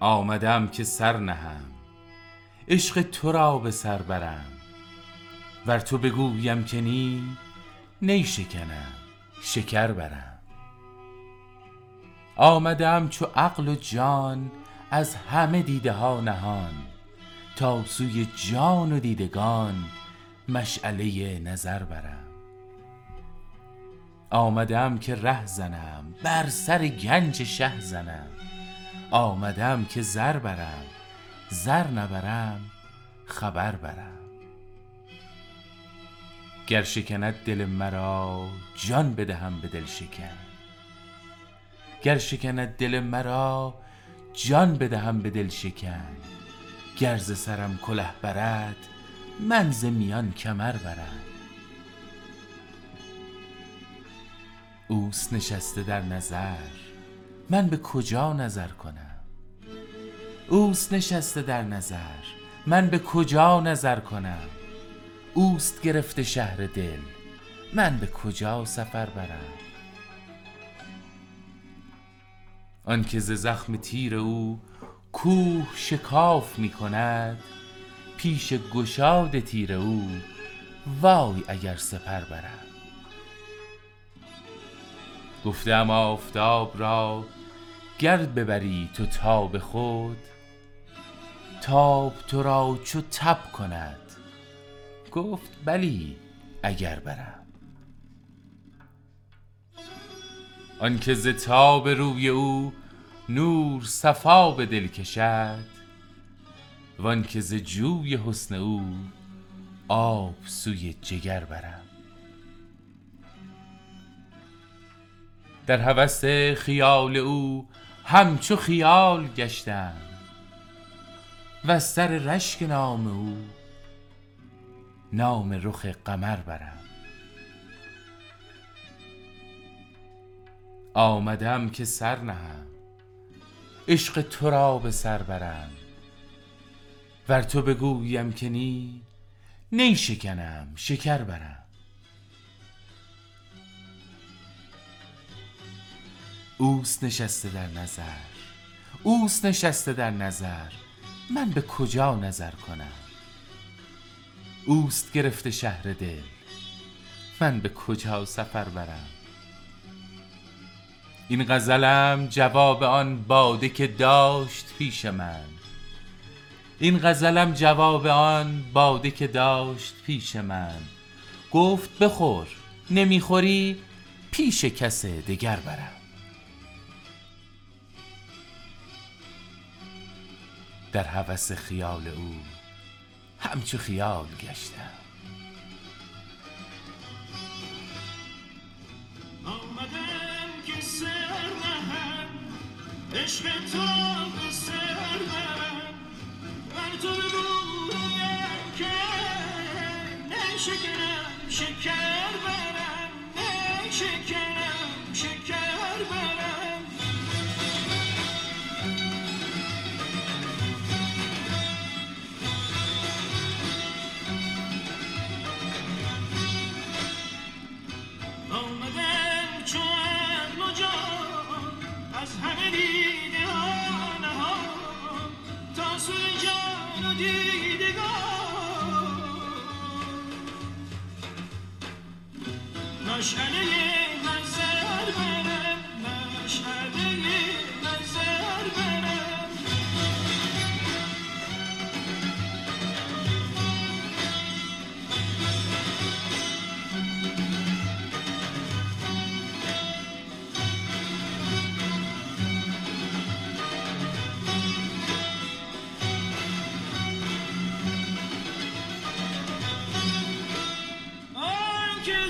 آمدم که سر نهم. عشق تو را به سر برم. ور تو بگویم که نی نی شکنم شکر برم. آمدم چو عقل و جان از همه دیده ها نهان تا سوی جان و دیدگان مشعله نظر برم. آمدم که ره زنم بر سر گنج شه زنم. آمدم که زر برم زر نبرم خبر برم. گر شکند دل مرا جان بدهم به دل شکن. گر شکند دل مرا جان بدهم به دل شکن. گر ز سرم کله برد من ز میان کمر برم. اوست نشسته در نظر من به کجا نظر کنم؟ اوست نشسته در نظر من به کجا نظر کنم؟ اوست گرفته شهر دل من به کجا سفر برم؟ آنکه ز زخم تیر او کوه شکاف می کند پیش گشاد تیر او وای اگر سپر برم. گفته ام آفتاب را گر ببری تو تاب خود تاب تو را چو تب کند. گفت بلی اگر برم. آنکه ز تاب روی او نور صفا به دل کشد وانکه ز جوی حسن او آب سوی جگر برم. در هوس خیال او همچو خیال گشتم وز سر رشک نام او نام رخ قمر برم. آمدم که سر نهم عشق تو را به سر برم. ور تو بگویم که نی نی شکنم شکر برم. اوست نشسته در نظر اوست نشسته در نظر. من به کجا نظر کنم؟ اوست گرفته شهر دل من به کجا سفر برم؟ این غزلم جواب آن باده که داشت پیش من. این غزلم جواب آن باده که داشت پیش من. گفت بخور نمی خوری پیش کس دگر برم. در هوس خیال او همچو خیال گشتم. آمدم که سر نهم عشق تو به سر برم ور تو بگویم که دیدگان. مشعله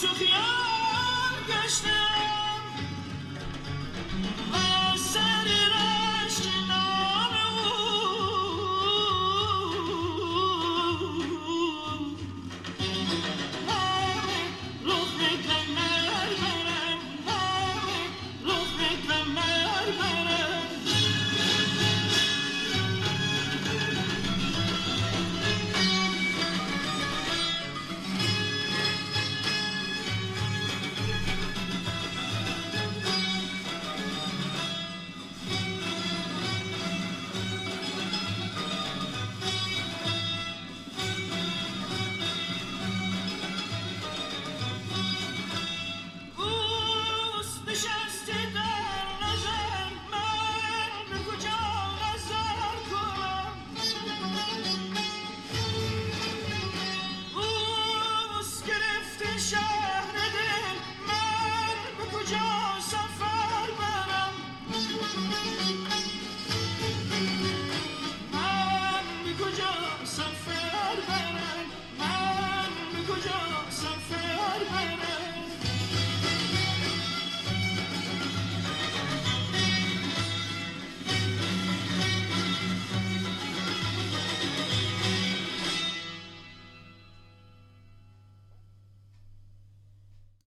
خیال او همچو خیال گشته